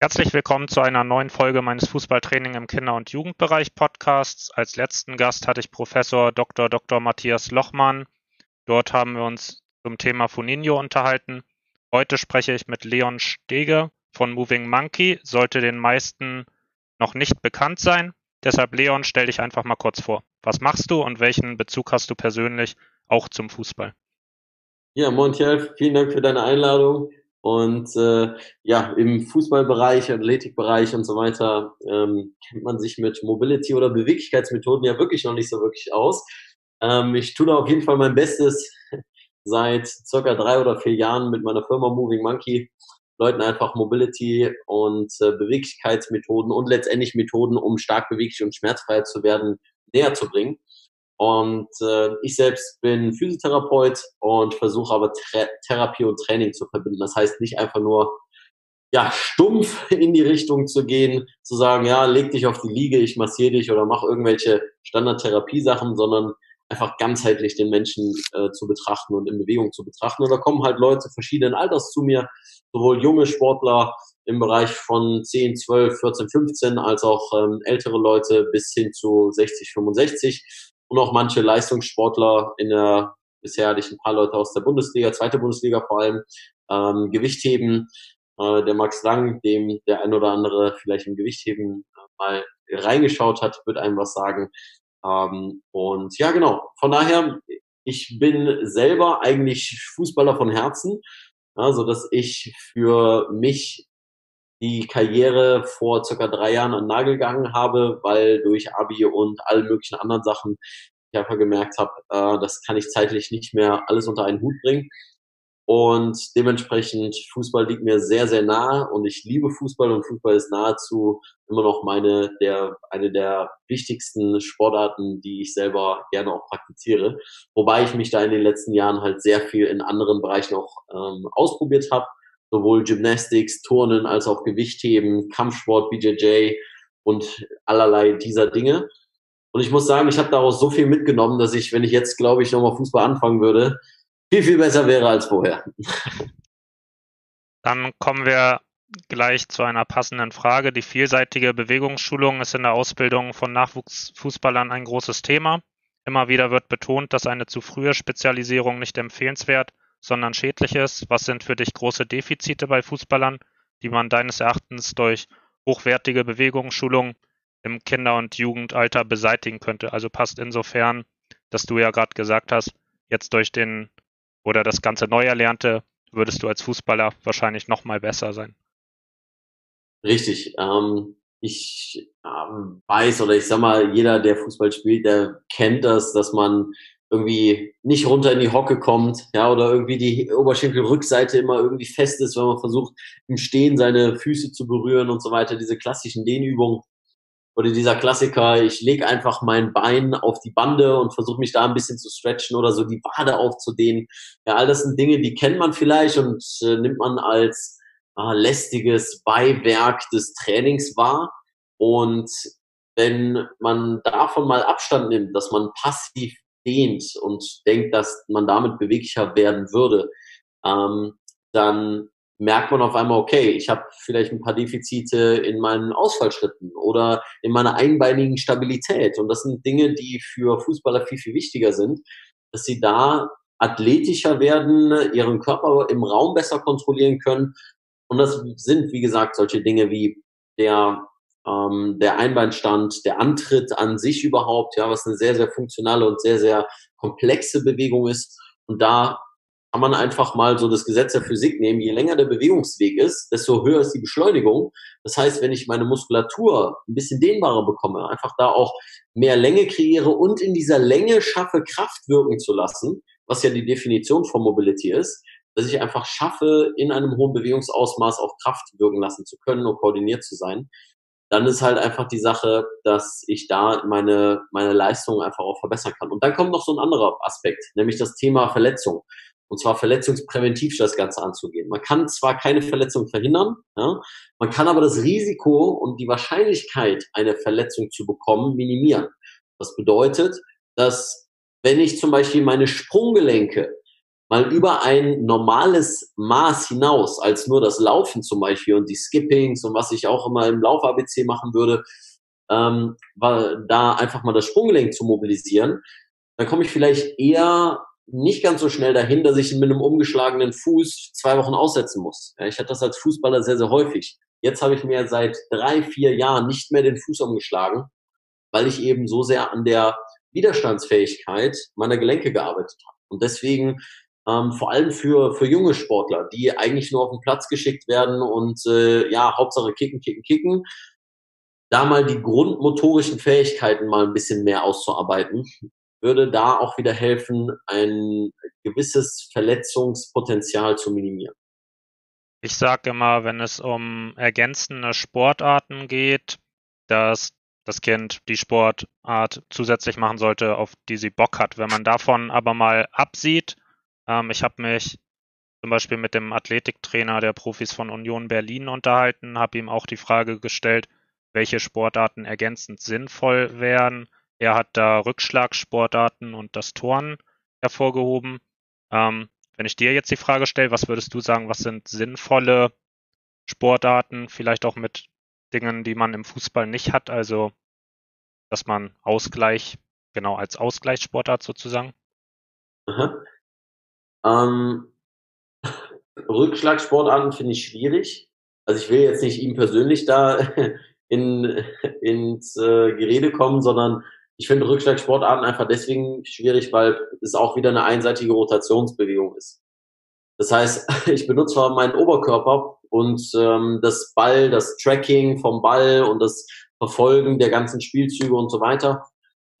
Herzlich willkommen zu einer neuen Folge meines Fußballtraining im Kinder- und Jugendbereich Podcasts. Als letzten Gast hatte ich Professor Dr. Dr. Matthias Lochmann. Dort haben wir uns zum Thema Funinho unterhalten. Heute spreche ich mit Leon Stege von Moving Monkey. Sollte den meisten noch nicht bekannt sein. Deshalb, Leon, stell dich einfach mal kurz vor. Was machst du und welchen Bezug hast du persönlich auch zum Fußball? Ja, Montiel, vielen Dank für deine Einladung. Und äh, ja, im Fußballbereich, Athletikbereich und so weiter ähm, kennt man sich mit Mobility oder Beweglichkeitsmethoden ja wirklich noch nicht so wirklich aus. Ähm, ich tue da auf jeden Fall mein Bestes seit circa drei oder vier Jahren mit meiner Firma Moving Monkey Leuten einfach Mobility und äh, Beweglichkeitsmethoden und letztendlich Methoden, um stark beweglich und schmerzfrei zu werden, näher zu bringen. Und äh, ich selbst bin Physiotherapeut und versuche aber Thera Therapie und Training zu verbinden. Das heißt nicht einfach nur ja stumpf in die Richtung zu gehen, zu sagen, ja, leg dich auf die Liege, ich massiere dich oder mach irgendwelche Standardtherapiesachen, sondern einfach ganzheitlich den Menschen äh, zu betrachten und in Bewegung zu betrachten. Und da kommen halt Leute verschiedenen Alters zu mir, sowohl junge Sportler im Bereich von 10, 12, 14, 15, als auch ähm, ältere Leute bis hin zu 60, 65 und auch manche Leistungssportler in der, bisher hatte ich ein paar Leute aus der Bundesliga, zweite Bundesliga vor allem, ähm, Gewichtheben, äh, der Max Lang, dem der ein oder andere vielleicht im Gewichtheben äh, mal reingeschaut hat, wird einem was sagen. Ähm, und ja, genau. Von daher, ich bin selber eigentlich Fußballer von Herzen, ja, so dass ich für mich die Karriere vor circa drei Jahren an den Nagel gegangen habe, weil durch Abi und all möglichen anderen Sachen ich einfach gemerkt habe, äh, das kann ich zeitlich nicht mehr alles unter einen Hut bringen. Und dementsprechend, Fußball liegt mir sehr, sehr nah und ich liebe Fußball und Fußball ist nahezu immer noch meine, der, eine der wichtigsten Sportarten, die ich selber gerne auch praktiziere. Wobei ich mich da in den letzten Jahren halt sehr viel in anderen Bereichen auch ähm, ausprobiert habe sowohl Gymnastics, Turnen als auch Gewichtheben, Kampfsport, BJJ und allerlei dieser Dinge. Und ich muss sagen, ich habe daraus so viel mitgenommen, dass ich, wenn ich jetzt, glaube ich, nochmal Fußball anfangen würde, viel, viel besser wäre als vorher. Dann kommen wir gleich zu einer passenden Frage. Die vielseitige Bewegungsschulung ist in der Ausbildung von Nachwuchsfußballern ein großes Thema. Immer wieder wird betont, dass eine zu frühe Spezialisierung nicht empfehlenswert sondern Schädliches? Was sind für dich große Defizite bei Fußballern, die man deines Erachtens durch hochwertige Bewegungsschulung im Kinder- und Jugendalter beseitigen könnte? Also passt insofern, dass du ja gerade gesagt hast, jetzt durch den oder das ganze Neuerlernte würdest du als Fußballer wahrscheinlich noch mal besser sein. Richtig. Ähm, ich ähm, weiß oder ich sag mal, jeder, der Fußball spielt, der kennt das, dass man irgendwie nicht runter in die Hocke kommt, ja, oder irgendwie die Oberschenkelrückseite immer irgendwie fest ist, wenn man versucht, im Stehen seine Füße zu berühren und so weiter, diese klassischen Dehnübungen. Oder dieser Klassiker, ich lege einfach mein Bein auf die Bande und versuche mich da ein bisschen zu stretchen oder so die Wade aufzudehnen. Ja, all das sind Dinge, die kennt man vielleicht und äh, nimmt man als äh, lästiges Beiwerk des Trainings wahr. Und wenn man davon mal Abstand nimmt, dass man passiv dehnt und denkt, dass man damit beweglicher werden würde, ähm, dann merkt man auf einmal, okay, ich habe vielleicht ein paar Defizite in meinen Ausfallschritten oder in meiner einbeinigen Stabilität. Und das sind Dinge, die für Fußballer viel, viel wichtiger sind, dass sie da athletischer werden, ihren Körper im Raum besser kontrollieren können. Und das sind, wie gesagt, solche Dinge wie der ähm, der Einbeinstand, der Antritt an sich überhaupt, ja, was eine sehr, sehr funktionale und sehr, sehr komplexe Bewegung ist. Und da kann man einfach mal so das Gesetz der Physik nehmen. Je länger der Bewegungsweg ist, desto höher ist die Beschleunigung. Das heißt, wenn ich meine Muskulatur ein bisschen dehnbarer bekomme, einfach da auch mehr Länge kreiere und in dieser Länge schaffe, Kraft wirken zu lassen, was ja die Definition von Mobility ist, dass ich einfach schaffe, in einem hohen Bewegungsausmaß auch Kraft wirken lassen zu können und koordiniert zu sein, dann ist halt einfach die Sache, dass ich da meine, meine Leistung einfach auch verbessern kann. Und dann kommt noch so ein anderer Aspekt, nämlich das Thema Verletzung. Und zwar verletzungspräventiv das Ganze anzugehen. Man kann zwar keine Verletzung verhindern, ja, man kann aber das Risiko und die Wahrscheinlichkeit, eine Verletzung zu bekommen, minimieren. Das bedeutet, dass wenn ich zum Beispiel meine Sprunggelenke mal über ein normales Maß hinaus, als nur das Laufen zum Beispiel und die Skippings und was ich auch immer im Lauf-ABC machen würde, ähm, war da einfach mal das Sprunggelenk zu mobilisieren, dann komme ich vielleicht eher nicht ganz so schnell dahin, dass ich mit einem umgeschlagenen Fuß zwei Wochen aussetzen muss. Ja, ich hatte das als Fußballer sehr, sehr häufig. Jetzt habe ich mir seit drei, vier Jahren nicht mehr den Fuß umgeschlagen, weil ich eben so sehr an der Widerstandsfähigkeit meiner Gelenke gearbeitet habe. Und deswegen ähm, vor allem für, für junge Sportler, die eigentlich nur auf den Platz geschickt werden und äh, ja, Hauptsache kicken, kicken, kicken, da mal die grundmotorischen Fähigkeiten mal ein bisschen mehr auszuarbeiten, würde da auch wieder helfen, ein gewisses Verletzungspotenzial zu minimieren. Ich sage immer, wenn es um ergänzende Sportarten geht, dass das Kind die Sportart zusätzlich machen sollte, auf die sie Bock hat. Wenn man davon aber mal absieht, ähm, ich habe mich zum Beispiel mit dem Athletiktrainer der Profis von Union Berlin unterhalten, habe ihm auch die Frage gestellt, welche Sportarten ergänzend sinnvoll wären. Er hat da Rückschlagsportarten und das Turnen hervorgehoben. Ähm, wenn ich dir jetzt die Frage stelle, was würdest du sagen, was sind sinnvolle Sportarten, vielleicht auch mit Dingen, die man im Fußball nicht hat, also dass man Ausgleich, genau als Ausgleichssportart sozusagen? Ähm, Rückschlagsportarten finde ich schwierig. Also ich will jetzt nicht ihm persönlich da in, ins äh, Gerede kommen, sondern ich finde Rückschlagsportarten einfach deswegen schwierig, weil es auch wieder eine einseitige Rotationsbewegung ist. Das heißt, ich benutze zwar meinen Oberkörper und ähm, das Ball, das Tracking vom Ball und das Verfolgen der ganzen Spielzüge und so weiter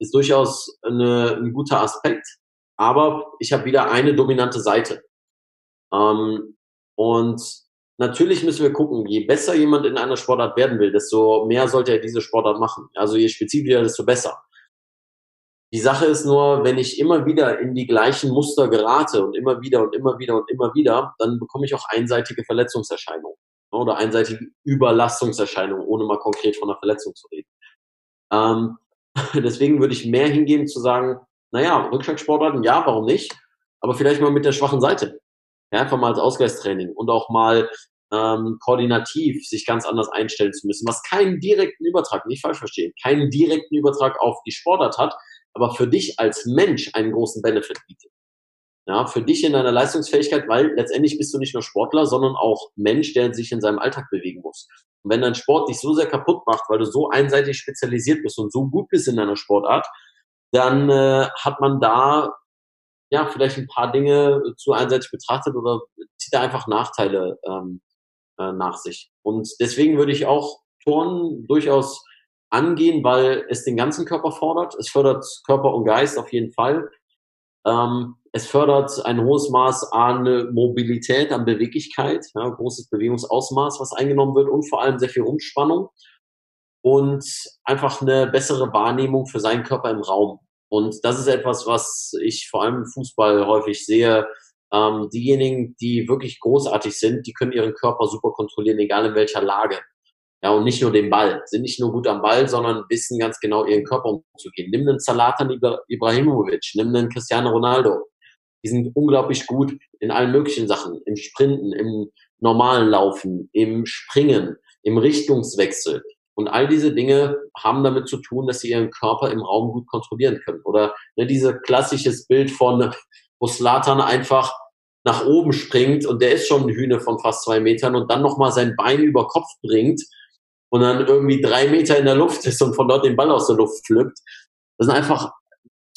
ist durchaus eine, ein guter Aspekt. Aber ich habe wieder eine dominante Seite. Ähm, und natürlich müssen wir gucken, je besser jemand in einer Sportart werden will, desto mehr sollte er diese Sportart machen. Also je spezifischer, desto besser. Die Sache ist nur, wenn ich immer wieder in die gleichen Muster gerate und immer wieder und immer wieder und immer wieder, dann bekomme ich auch einseitige Verletzungserscheinungen oder einseitige Überlastungserscheinungen, ohne mal konkret von einer Verletzung zu reden. Ähm, deswegen würde ich mehr hingehen zu sagen, naja, Rückschlagsportarten, ja, warum nicht? Aber vielleicht mal mit der schwachen Seite. Ja, einfach mal als Ausgleichstraining und auch mal ähm, koordinativ sich ganz anders einstellen zu müssen, was keinen direkten Übertrag, nicht falsch verstehen, keinen direkten Übertrag auf die Sportart hat, aber für dich als Mensch einen großen Benefit bietet. Ja, für dich in deiner Leistungsfähigkeit, weil letztendlich bist du nicht nur Sportler, sondern auch Mensch, der sich in seinem Alltag bewegen muss. Und wenn dein Sport dich so sehr kaputt macht, weil du so einseitig spezialisiert bist und so gut bist in deiner Sportart, dann äh, hat man da ja vielleicht ein paar Dinge zu einseitig betrachtet oder zieht da einfach Nachteile ähm, äh, nach sich. Und deswegen würde ich auch Turnen durchaus angehen, weil es den ganzen Körper fordert. Es fördert Körper und Geist auf jeden Fall. Ähm, es fördert ein hohes Maß an Mobilität, an Beweglichkeit, ja, großes Bewegungsausmaß, was eingenommen wird und vor allem sehr viel Umspannung und einfach eine bessere Wahrnehmung für seinen Körper im Raum. Und das ist etwas, was ich vor allem im Fußball häufig sehe. Ähm, diejenigen, die wirklich großartig sind, die können ihren Körper super kontrollieren, egal in welcher Lage. Ja, und nicht nur den Ball, sind nicht nur gut am Ball, sondern wissen ganz genau ihren Körper umzugehen. Nimm einen Zalatan Ibrahimovic, nimm einen Cristiano Ronaldo. Die sind unglaublich gut in allen möglichen Sachen, im Sprinten, im normalen Laufen, im Springen, im Richtungswechsel. Und all diese Dinge haben damit zu tun, dass sie ihren Körper im Raum gut kontrollieren können. Oder ne, dieses klassisches Bild von, wo Slatan einfach nach oben springt und der ist schon eine Hühne von fast zwei Metern und dann nochmal sein Bein über Kopf bringt und dann irgendwie drei Meter in der Luft ist und von dort den Ball aus der Luft pflückt. Das sind einfach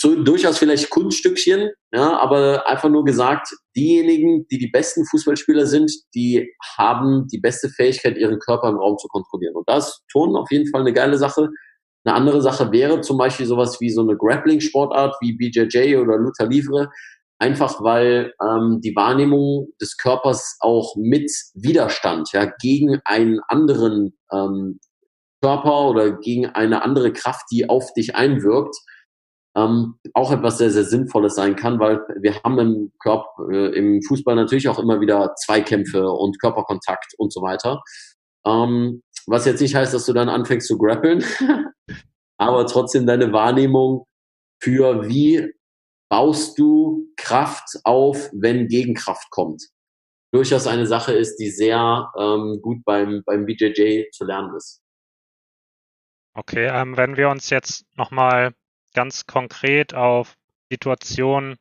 so durchaus vielleicht Kunststückchen, ja, aber einfach nur gesagt, diejenigen, die die besten Fußballspieler sind, die haben die beste Fähigkeit, ihren Körper im Raum zu kontrollieren. Und das Turnen auf jeden Fall eine geile Sache. Eine andere Sache wäre zum Beispiel sowas wie so eine Grappling-Sportart wie BJJ oder Luther Livre, einfach weil ähm, die Wahrnehmung des Körpers auch mit Widerstand ja, gegen einen anderen ähm, Körper oder gegen eine andere Kraft, die auf dich einwirkt, ähm, auch etwas sehr, sehr Sinnvolles sein kann, weil wir haben im Körper, äh, im Fußball natürlich auch immer wieder Zweikämpfe und Körperkontakt und so weiter. Ähm, was jetzt nicht heißt, dass du dann anfängst zu grappeln, aber trotzdem deine Wahrnehmung für wie baust du Kraft auf, wenn Gegenkraft kommt. Durchaus eine Sache ist, die sehr ähm, gut beim, beim BJJ zu lernen ist. Okay, ähm, wenn wir uns jetzt nochmal ganz konkret auf Situationen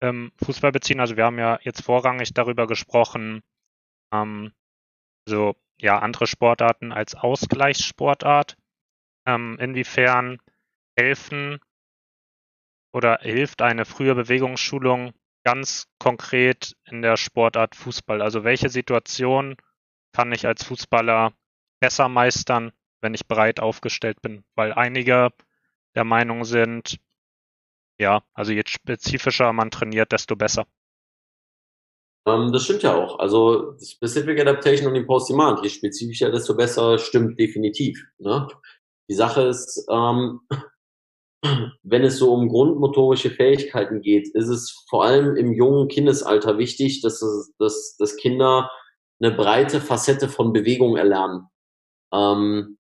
im Fußball beziehen, also wir haben ja jetzt vorrangig darüber gesprochen, ähm, so ja andere Sportarten als Ausgleichssportart. Ähm, inwiefern helfen oder hilft eine frühe Bewegungsschulung ganz konkret in der Sportart Fußball? Also welche Situation kann ich als Fußballer besser meistern, wenn ich breit aufgestellt bin? Weil einige der Meinung sind, ja, also je spezifischer man trainiert, desto besser. Ähm, das stimmt ja auch. Also Specific Adaptation und Imposed Demand, je spezifischer, desto besser, stimmt definitiv. Ne? Die Sache ist, ähm, wenn es so um grundmotorische Fähigkeiten geht, ist es vor allem im jungen Kindesalter wichtig, dass, es, dass, dass Kinder eine breite Facette von Bewegung erlernen. Ähm,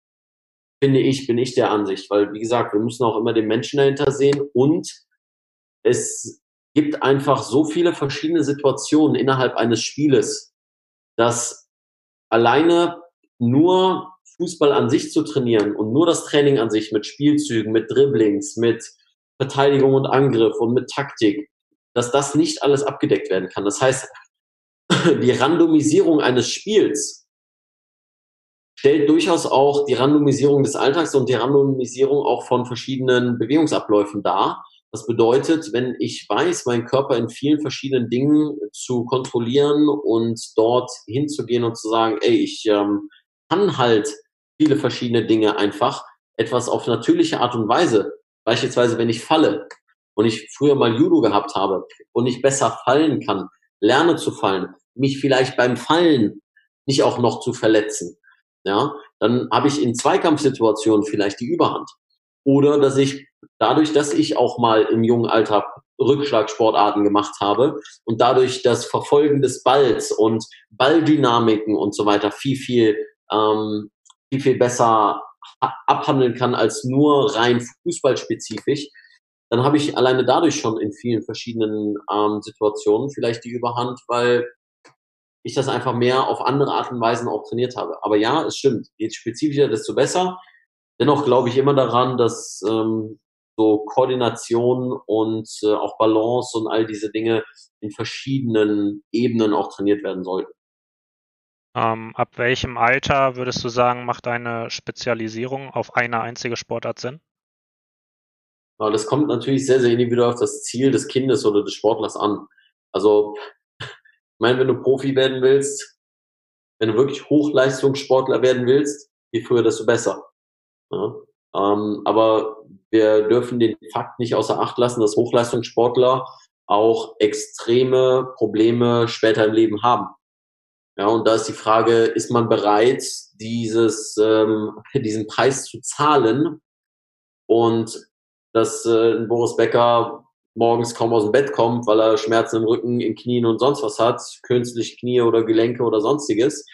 finde ich, bin ich der Ansicht, weil wie gesagt, wir müssen auch immer den Menschen dahinter sehen und es gibt einfach so viele verschiedene Situationen innerhalb eines Spieles, dass alleine nur Fußball an sich zu trainieren und nur das Training an sich mit Spielzügen, mit Dribblings, mit Verteidigung und Angriff und mit Taktik, dass das nicht alles abgedeckt werden kann. Das heißt, die Randomisierung eines Spiels stellt durchaus auch die Randomisierung des Alltags und die Randomisierung auch von verschiedenen Bewegungsabläufen dar. Das bedeutet, wenn ich weiß, meinen Körper in vielen verschiedenen Dingen zu kontrollieren und dort hinzugehen und zu sagen, ey, ich ähm, kann halt viele verschiedene Dinge einfach etwas auf natürliche Art und Weise. Beispielsweise, wenn ich falle und ich früher mal Judo gehabt habe und ich besser fallen kann, lerne zu fallen, mich vielleicht beim Fallen nicht auch noch zu verletzen, ja, dann habe ich in Zweikampfsituationen vielleicht die Überhand. Oder dass ich dadurch, dass ich auch mal im jungen Alter Rückschlagsportarten gemacht habe und dadurch das Verfolgen des Balls und Balldynamiken und so weiter viel, viel, ähm, viel, viel besser abhandeln kann als nur rein fußballspezifisch, dann habe ich alleine dadurch schon in vielen verschiedenen ähm, Situationen vielleicht die Überhand, weil ich das einfach mehr auf andere Art und Weisen auch trainiert habe. Aber ja, es stimmt. Je spezifischer, desto besser. Dennoch glaube ich immer daran, dass ähm, so Koordination und äh, auch Balance und all diese Dinge in verschiedenen Ebenen auch trainiert werden sollten. Ähm, ab welchem Alter würdest du sagen, macht eine Spezialisierung auf eine einzige Sportart Sinn? Ja, das kommt natürlich sehr, sehr individuell auf das Ziel des Kindes oder des Sportlers an. Also, meine, wenn du Profi werden willst, wenn du wirklich Hochleistungssportler werden willst, je früher, desto besser. Ja? Ähm, aber wir dürfen den Fakt nicht außer Acht lassen, dass Hochleistungssportler auch extreme Probleme später im Leben haben. Ja, und da ist die Frage, ist man bereit, dieses, ähm, diesen Preis zu zahlen und dass äh, Boris Becker morgens kaum aus dem Bett kommt, weil er Schmerzen im Rücken, im Knien und sonst was hat, künstlich Knie oder Gelenke oder sonstiges.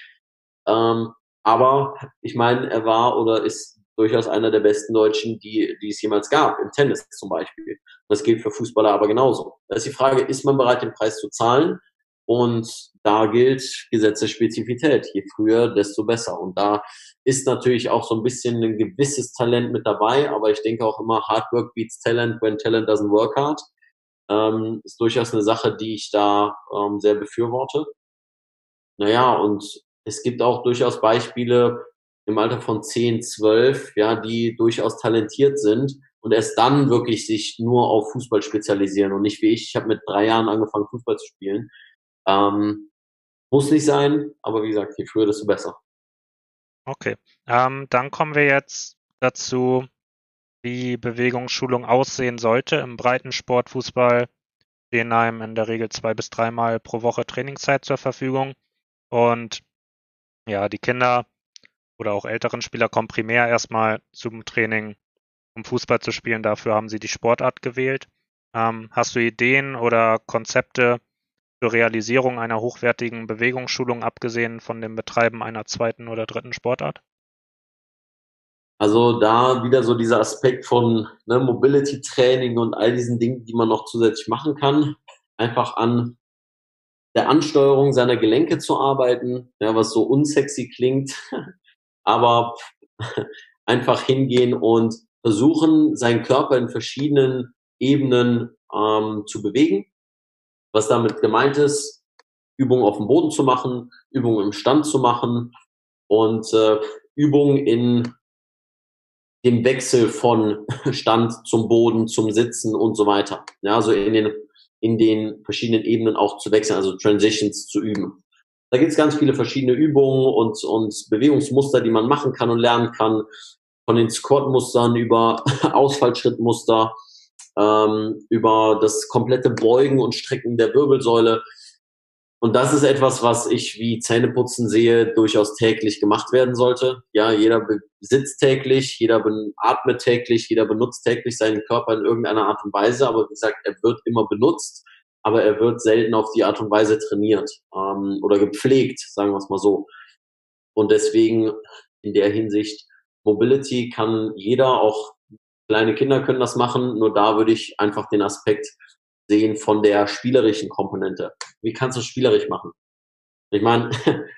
Ähm, aber ich meine, er war oder ist durchaus einer der besten Deutschen, die, die es jemals gab, im Tennis zum Beispiel. Das gilt für Fußballer aber genauso. Da ist die Frage, ist man bereit, den Preis zu zahlen? Und da gilt Gesetzespezifität. Je früher, desto besser. Und da ist natürlich auch so ein bisschen ein gewisses Talent mit dabei, aber ich denke auch immer, Hard Work beats Talent when Talent doesn't work hard. Ähm, ist durchaus eine Sache, die ich da ähm, sehr befürworte. Naja, und es gibt auch durchaus Beispiele, im Alter von 10, 12, ja, die durchaus talentiert sind und erst dann wirklich sich nur auf Fußball spezialisieren und nicht wie ich. Ich habe mit drei Jahren angefangen, Fußball zu spielen. Ähm, muss nicht sein, aber wie gesagt, je früher, desto besser. Okay, ähm, dann kommen wir jetzt dazu, wie Bewegungsschulung aussehen sollte. Im Breitensport, Fußball stehen einem in der Regel zwei bis dreimal pro Woche Trainingszeit zur Verfügung. Und ja, die Kinder oder auch älteren Spieler kommen primär erstmal zum Training, um Fußball zu spielen. Dafür haben sie die Sportart gewählt. Ähm, hast du Ideen oder Konzepte zur Realisierung einer hochwertigen Bewegungsschulung, abgesehen von dem Betreiben einer zweiten oder dritten Sportart? Also da wieder so dieser Aspekt von ne, Mobility Training und all diesen Dingen, die man noch zusätzlich machen kann, einfach an der Ansteuerung seiner Gelenke zu arbeiten, ja, was so unsexy klingt, aber einfach hingehen und versuchen, seinen Körper in verschiedenen Ebenen ähm, zu bewegen. Was damit gemeint ist, Übungen auf dem Boden zu machen, Übungen im Stand zu machen und äh, Übungen in dem Wechsel von Stand zum Boden, zum Sitzen und so weiter. Ja, also in den, in den verschiedenen Ebenen auch zu wechseln, also Transitions zu üben. Da gibt es ganz viele verschiedene Übungen und, und Bewegungsmuster, die man machen kann und lernen kann. Von den Squat-Mustern über Ausfallschrittmuster, ähm, über das komplette Beugen und Strecken der Wirbelsäule. Und das ist etwas, was ich wie Zähneputzen sehe, durchaus täglich gemacht werden sollte. Ja, jeder sitzt täglich, jeder atmet täglich, jeder benutzt täglich seinen Körper in irgendeiner Art und Weise. Aber wie gesagt, er wird immer benutzt, aber er wird selten auf die Art und Weise trainiert ähm, oder gepflegt, sagen wir es mal so. Und deswegen in der Hinsicht, Mobility kann jeder, auch kleine Kinder können das machen. Nur da würde ich einfach den Aspekt sehen von der spielerischen Komponente. Wie kannst du spielerisch machen? Ich meine,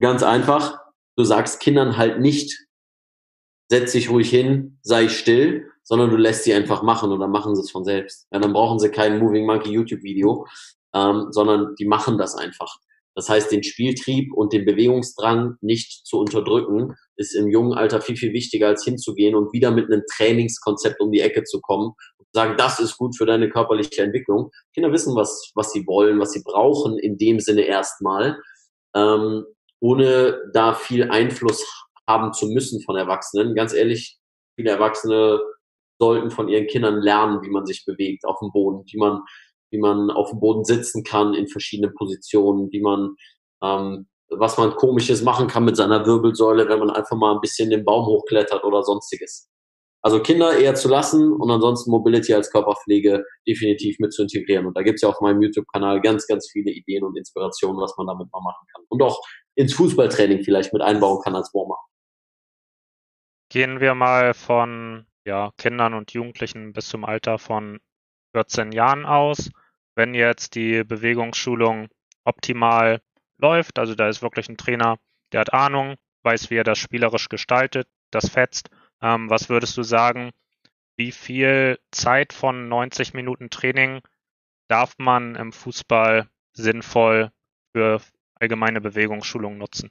ganz einfach, du sagst Kindern halt nicht, setz dich ruhig hin, sei still, sondern du lässt sie einfach machen und dann machen sie es von selbst. Ja, dann brauchen sie kein Moving Monkey YouTube Video, ähm, sondern die machen das einfach. Das heißt, den Spieltrieb und den Bewegungsdrang nicht zu unterdrücken, ist im jungen Alter viel, viel wichtiger, als hinzugehen und wieder mit einem Trainingskonzept um die Ecke zu kommen und sagen, das ist gut für deine körperliche Entwicklung. Kinder wissen, was, was sie wollen, was sie brauchen, in dem Sinne erstmal, ähm, ohne da viel Einfluss haben zu müssen von Erwachsenen. Ganz ehrlich, viele Erwachsene sollten von ihren Kindern lernen, wie man sich bewegt auf dem Boden, wie man wie man auf dem Boden sitzen kann in verschiedenen Positionen, wie man, ähm, was man komisches machen kann mit seiner Wirbelsäule, wenn man einfach mal ein bisschen den Baum hochklettert oder sonstiges. Also Kinder eher zu lassen und ansonsten Mobility als Körperpflege definitiv mit zu integrieren. Und da gibt's ja auf meinem YouTube-Kanal ganz, ganz viele Ideen und Inspirationen, was man damit mal machen kann. Und auch ins Fußballtraining vielleicht mit einbauen kann als Warmer. Gehen wir mal von ja, Kindern und Jugendlichen bis zum Alter von 14 Jahren aus. Wenn jetzt die Bewegungsschulung optimal läuft, also da ist wirklich ein Trainer, der hat Ahnung, weiß, wie er das spielerisch gestaltet, das fetzt. Ähm, was würdest du sagen, wie viel Zeit von 90 Minuten Training darf man im Fußball sinnvoll für allgemeine Bewegungsschulung nutzen?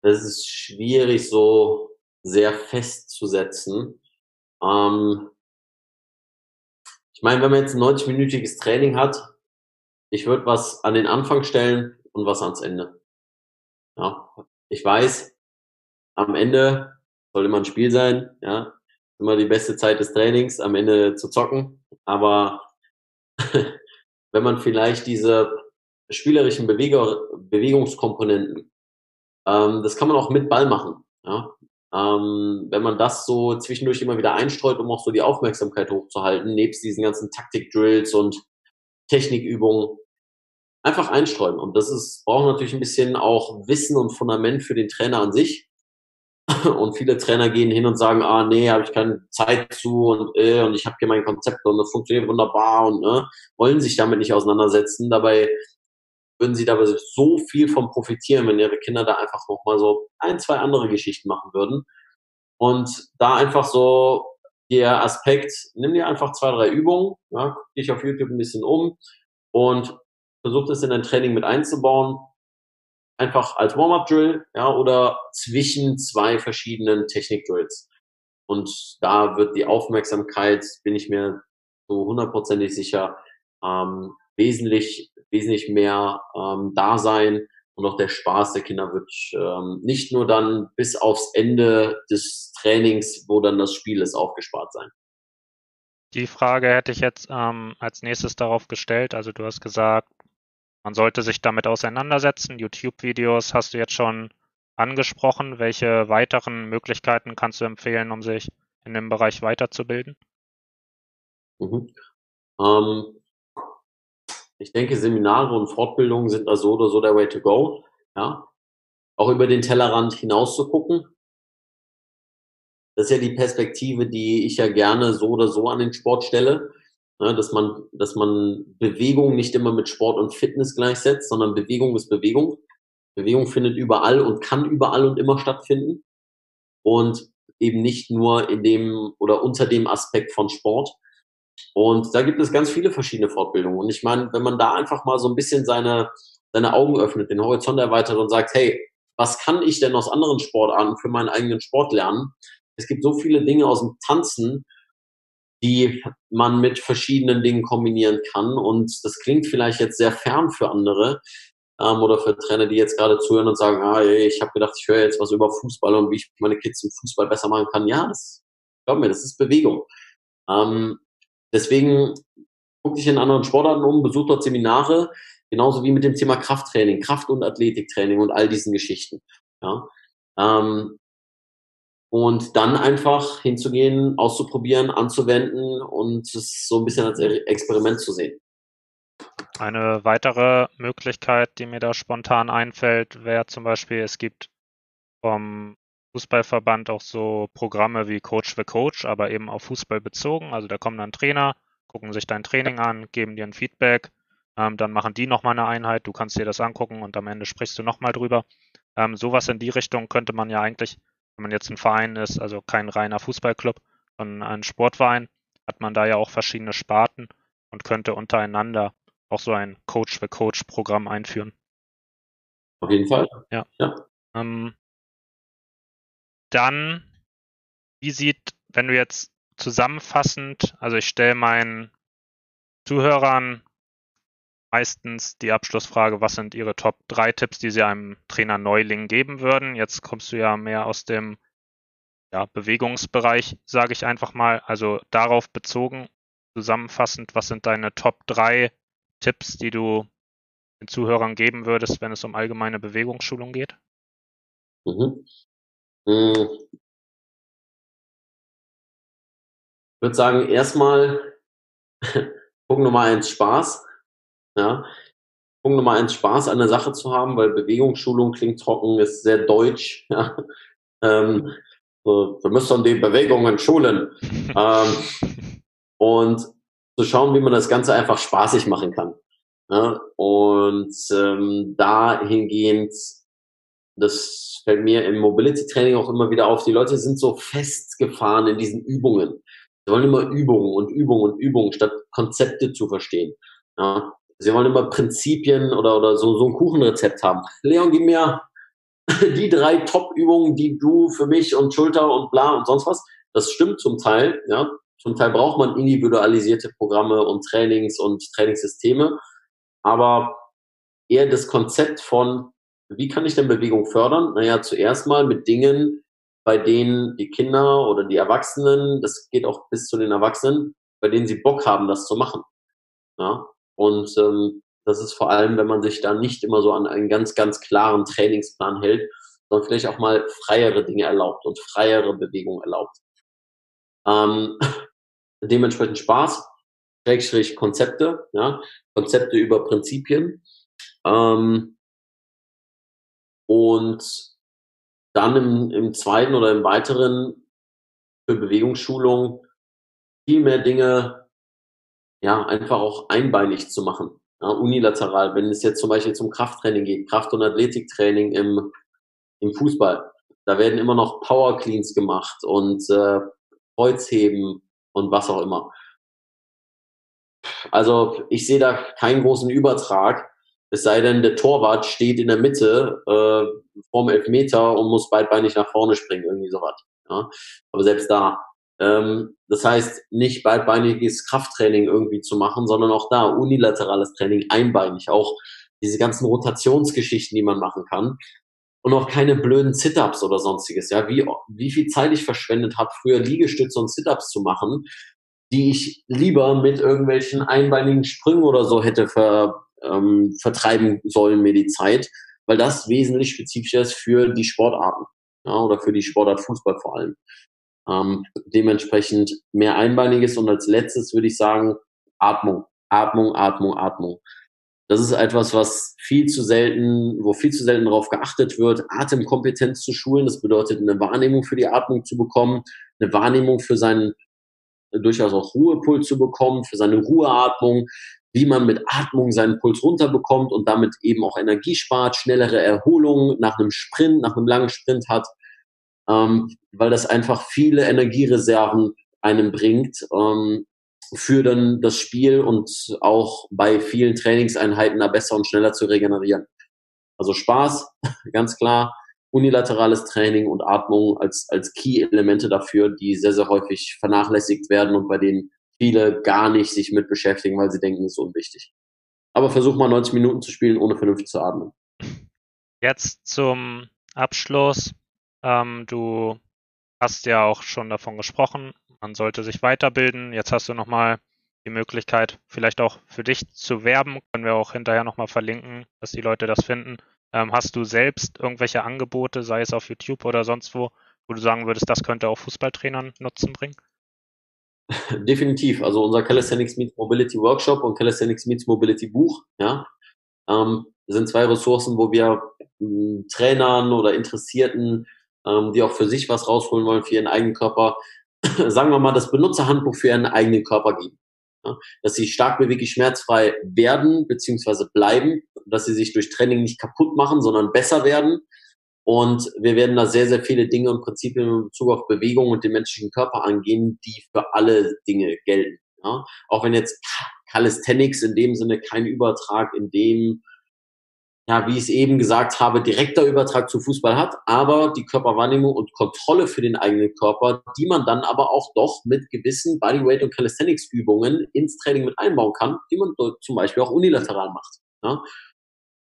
Das ist schwierig so sehr festzusetzen. Ähm, ich meine, wenn man jetzt ein 90-minütiges Training hat, ich würde was an den Anfang stellen und was ans Ende. Ja, ich weiß, am Ende soll immer ein Spiel sein, ja, immer die beste Zeit des Trainings, am Ende zu zocken, aber wenn man vielleicht diese spielerischen Bewegungskomponenten, ähm, das kann man auch mit Ball machen, ja, ähm, wenn man das so zwischendurch immer wieder einstreut, um auch so die Aufmerksamkeit hochzuhalten, nebst diesen ganzen Taktik-Drills und Technikübungen, einfach einstreuen. Und das ist, braucht natürlich ein bisschen auch Wissen und Fundament für den Trainer an sich. Und viele Trainer gehen hin und sagen, ah nee, habe ich keine Zeit zu und äh, und ich habe hier mein Konzept und das funktioniert wunderbar und ne, wollen sich damit nicht auseinandersetzen. Dabei würden sie dabei so viel von profitieren, wenn ihre Kinder da einfach nochmal so ein, zwei andere Geschichten machen würden. Und da einfach so der Aspekt, nimm dir einfach zwei, drei Übungen, ja, guck dich auf YouTube ein bisschen um und versuch das in dein Training mit einzubauen. Einfach als Warm-Up-Drill, ja, oder zwischen zwei verschiedenen Technik-Drills. Und da wird die Aufmerksamkeit, bin ich mir so hundertprozentig sicher, ähm, wesentlich wesentlich mehr ähm, da sein und auch der Spaß der Kinder wird ähm, nicht nur dann bis aufs Ende des Trainings, wo dann das Spiel ist, aufgespart sein. Die Frage hätte ich jetzt ähm, als nächstes darauf gestellt. Also du hast gesagt, man sollte sich damit auseinandersetzen. YouTube-Videos hast du jetzt schon angesprochen. Welche weiteren Möglichkeiten kannst du empfehlen, um sich in dem Bereich weiterzubilden? Mhm. Ähm, ich denke, Seminare und Fortbildungen sind da so oder so der Way to go. Ja. auch über den Tellerrand hinaus zu gucken. Das ist ja die Perspektive, die ich ja gerne so oder so an den Sport stelle, ne, dass man, dass man Bewegung nicht immer mit Sport und Fitness gleichsetzt, sondern Bewegung ist Bewegung. Bewegung findet überall und kann überall und immer stattfinden und eben nicht nur in dem oder unter dem Aspekt von Sport. Und da gibt es ganz viele verschiedene Fortbildungen. Und ich meine, wenn man da einfach mal so ein bisschen seine, seine Augen öffnet, den Horizont erweitert und sagt, hey, was kann ich denn aus anderen Sportarten für meinen eigenen Sport lernen? Es gibt so viele Dinge aus dem Tanzen, die man mit verschiedenen Dingen kombinieren kann. Und das klingt vielleicht jetzt sehr fern für andere ähm, oder für Trainer, die jetzt gerade zuhören und sagen, ah, ich habe gedacht, ich höre jetzt was über Fußball und wie ich meine Kids im Fußball besser machen kann. Ja, das, glaub mir, das ist Bewegung. Ähm, deswegen guck dich in anderen Sportarten um, besuch dort Seminare, genauso wie mit dem Thema Krafttraining, Kraft- und Athletiktraining und all diesen Geschichten. Ja. Ähm, und dann einfach hinzugehen, auszuprobieren, anzuwenden und es so ein bisschen als Experiment zu sehen. Eine weitere Möglichkeit, die mir da spontan einfällt, wäre zum Beispiel, es gibt vom Fußballverband auch so Programme wie Coach für Coach, aber eben auf Fußball bezogen. Also da kommen dann Trainer, gucken sich dein Training an, geben dir ein Feedback, ähm, dann machen die nochmal eine Einheit, du kannst dir das angucken und am Ende sprichst du nochmal drüber. Ähm, sowas in die Richtung könnte man ja eigentlich, wenn man jetzt ein Verein ist, also kein reiner Fußballclub, sondern ein Sportverein, hat man da ja auch verschiedene Sparten und könnte untereinander auch so ein Coach für Coach Programm einführen. Auf jeden Fall. Ja. ja. Ähm, dann, wie sieht, wenn du jetzt zusammenfassend, also ich stelle meinen Zuhörern meistens die Abschlussfrage, was sind Ihre Top 3 Tipps, die Sie einem Trainer Neuling geben würden? Jetzt kommst du ja mehr aus dem ja, Bewegungsbereich, sage ich einfach mal. Also darauf bezogen, zusammenfassend, was sind deine Top 3 Tipps, die du den Zuhörern geben würdest, wenn es um allgemeine Bewegungsschulung geht? Mhm. Hm. Ich würde sagen, erstmal Punkt Nummer eins Spaß. Ja. Punkt Nummer eins Spaß an der Sache zu haben, weil Bewegungsschulung klingt trocken, ist sehr deutsch. Ja. Ähm, so, wir müssen die Bewegungen schulen. ähm, und zu schauen, wie man das Ganze einfach spaßig machen kann. Ja, und ähm, dahingehend, das fällt mir im Mobility Training auch immer wieder auf, die Leute sind so festgefahren in diesen Übungen. Sie wollen immer Übungen und Übungen und Übungen, statt Konzepte zu verstehen. Ja, sie wollen immer Prinzipien oder, oder so, so ein Kuchenrezept haben. Leon, gib mir die drei Top-Übungen, die du für mich und Schulter und bla und sonst was. Das stimmt zum Teil, ja. Zum Teil braucht man individualisierte Programme und Trainings und Trainingssysteme, aber eher das Konzept von, wie kann ich denn Bewegung fördern? Naja, zuerst mal mit Dingen, bei denen die Kinder oder die Erwachsenen, das geht auch bis zu den Erwachsenen, bei denen sie Bock haben, das zu machen. Ja? Und ähm, das ist vor allem, wenn man sich da nicht immer so an einen ganz, ganz klaren Trainingsplan hält, sondern vielleicht auch mal freiere Dinge erlaubt und freiere Bewegungen erlaubt. Ähm, dementsprechend Spaß, Schrägstrich Konzepte, ja, Konzepte über Prinzipien. Ähm, und dann im, im zweiten oder im weiteren für Bewegungsschulung viel mehr Dinge ja einfach auch einbeinig zu machen, ja, unilateral. Wenn es jetzt zum Beispiel zum Krafttraining geht, Kraft- und Athletiktraining im, im Fußball, da werden immer noch Power Cleans gemacht und äh, Kreuzheben und was auch immer. Also ich sehe da keinen großen Übertrag, es sei denn, der Torwart steht in der Mitte äh, vorm Elfmeter und muss beidbeinig nach vorne springen, irgendwie sowas. Ja? Aber selbst da. Ähm, das heißt, nicht beidbeiniges Krafttraining irgendwie zu machen, sondern auch da unilaterales Training, einbeinig. Auch diese ganzen Rotationsgeschichten, die man machen kann und auch keine blöden Sit-ups oder sonstiges. Ja, wie, wie viel Zeit ich verschwendet habe, früher Liegestütze und Sit-ups zu machen, die ich lieber mit irgendwelchen einbeinigen Sprüngen oder so hätte ver, ähm, vertreiben sollen mir die Zeit, weil das wesentlich spezifischer ist für die Sportarten ja, oder für die Sportart Fußball vor allem. Ähm, dementsprechend mehr einbeiniges und als letztes würde ich sagen Atmung, Atmung, Atmung, Atmung. Das ist etwas, was viel zu selten, wo viel zu selten darauf geachtet wird, Atemkompetenz zu schulen. Das bedeutet, eine Wahrnehmung für die Atmung zu bekommen, eine Wahrnehmung für seinen durchaus auch Ruhepuls zu bekommen, für seine Ruheatmung, wie man mit Atmung seinen Puls runterbekommt und damit eben auch Energie spart, schnellere Erholung nach einem Sprint, nach einem langen Sprint hat, ähm, weil das einfach viele Energiereserven einem bringt ähm, für dann das Spiel und auch bei vielen Trainingseinheiten da besser und schneller zu regenerieren. Also Spaß, ganz klar, unilaterales Training und Atmung als, als Key-Elemente dafür, die sehr, sehr häufig vernachlässigt werden und bei denen viele gar nicht sich mit beschäftigen, weil sie denken, es ist unwichtig. Aber versuch mal 90 Minuten zu spielen, ohne vernünftig zu atmen. Jetzt zum Abschluss. Ähm, du hast ja auch schon davon gesprochen, man sollte sich weiterbilden. Jetzt hast du nochmal die Möglichkeit, vielleicht auch für dich zu werben. Können wir auch hinterher nochmal verlinken, dass die Leute das finden. Ähm, hast du selbst irgendwelche Angebote, sei es auf YouTube oder sonst wo, wo du sagen würdest, das könnte auch Fußballtrainern Nutzen bringen? Definitiv. Also unser Calisthenics Meets Mobility Workshop und Calisthenics Meets Mobility Buch, ja, ähm, sind zwei Ressourcen, wo wir ähm, Trainern oder Interessierten, ähm, die auch für sich was rausholen wollen, für ihren eigenen Körper, sagen wir mal, das Benutzerhandbuch für ihren eigenen Körper geben. Ja, dass sie stark beweglich schmerzfrei werden bzw. bleiben, dass sie sich durch Training nicht kaputt machen, sondern besser werden. Und wir werden da sehr, sehr viele Dinge und Prinzipien in Bezug auf Bewegung und den menschlichen Körper angehen, die für alle Dinge gelten. Ja? Auch wenn jetzt Calisthenics in dem Sinne kein Übertrag in dem ja, wie ich es eben gesagt habe, direkter Übertrag zu Fußball hat, aber die Körperwahrnehmung und Kontrolle für den eigenen Körper, die man dann aber auch doch mit gewissen Bodyweight und Calisthenics Übungen ins Training mit einbauen kann, die man zum Beispiel auch unilateral macht. Ja?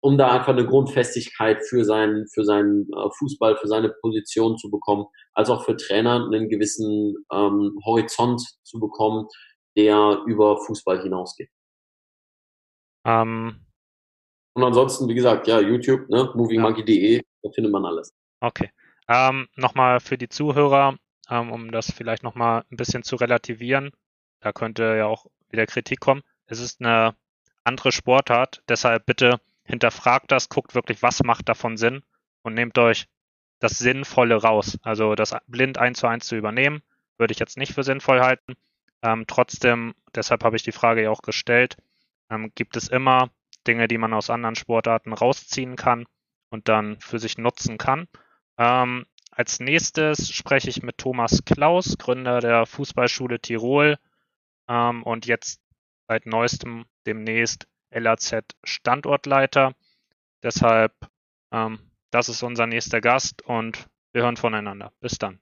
Um da einfach eine Grundfestigkeit für seinen, für seinen äh, Fußball, für seine Position zu bekommen, als auch für Trainer einen gewissen ähm, Horizont zu bekommen, der über Fußball hinausgeht. Ähm, und ansonsten, wie gesagt, ja, YouTube, ne, movingmonkey.de, da findet man alles. Okay. Ähm, nochmal für die Zuhörer, ähm, um das vielleicht nochmal ein bisschen zu relativieren, da könnte ja auch wieder Kritik kommen. Es ist eine andere Sportart, deshalb bitte hinterfragt das, guckt wirklich, was macht davon Sinn und nehmt euch das Sinnvolle raus. Also das blind eins zu eins zu übernehmen, würde ich jetzt nicht für sinnvoll halten. Ähm, trotzdem, deshalb habe ich die Frage ja auch gestellt, ähm, gibt es immer Dinge, die man aus anderen Sportarten rausziehen kann und dann für sich nutzen kann. Ähm, als nächstes spreche ich mit Thomas Klaus, Gründer der Fußballschule Tirol ähm, und jetzt seit neuestem demnächst LAZ Standortleiter. Deshalb, ähm, das ist unser nächster Gast und wir hören voneinander. Bis dann.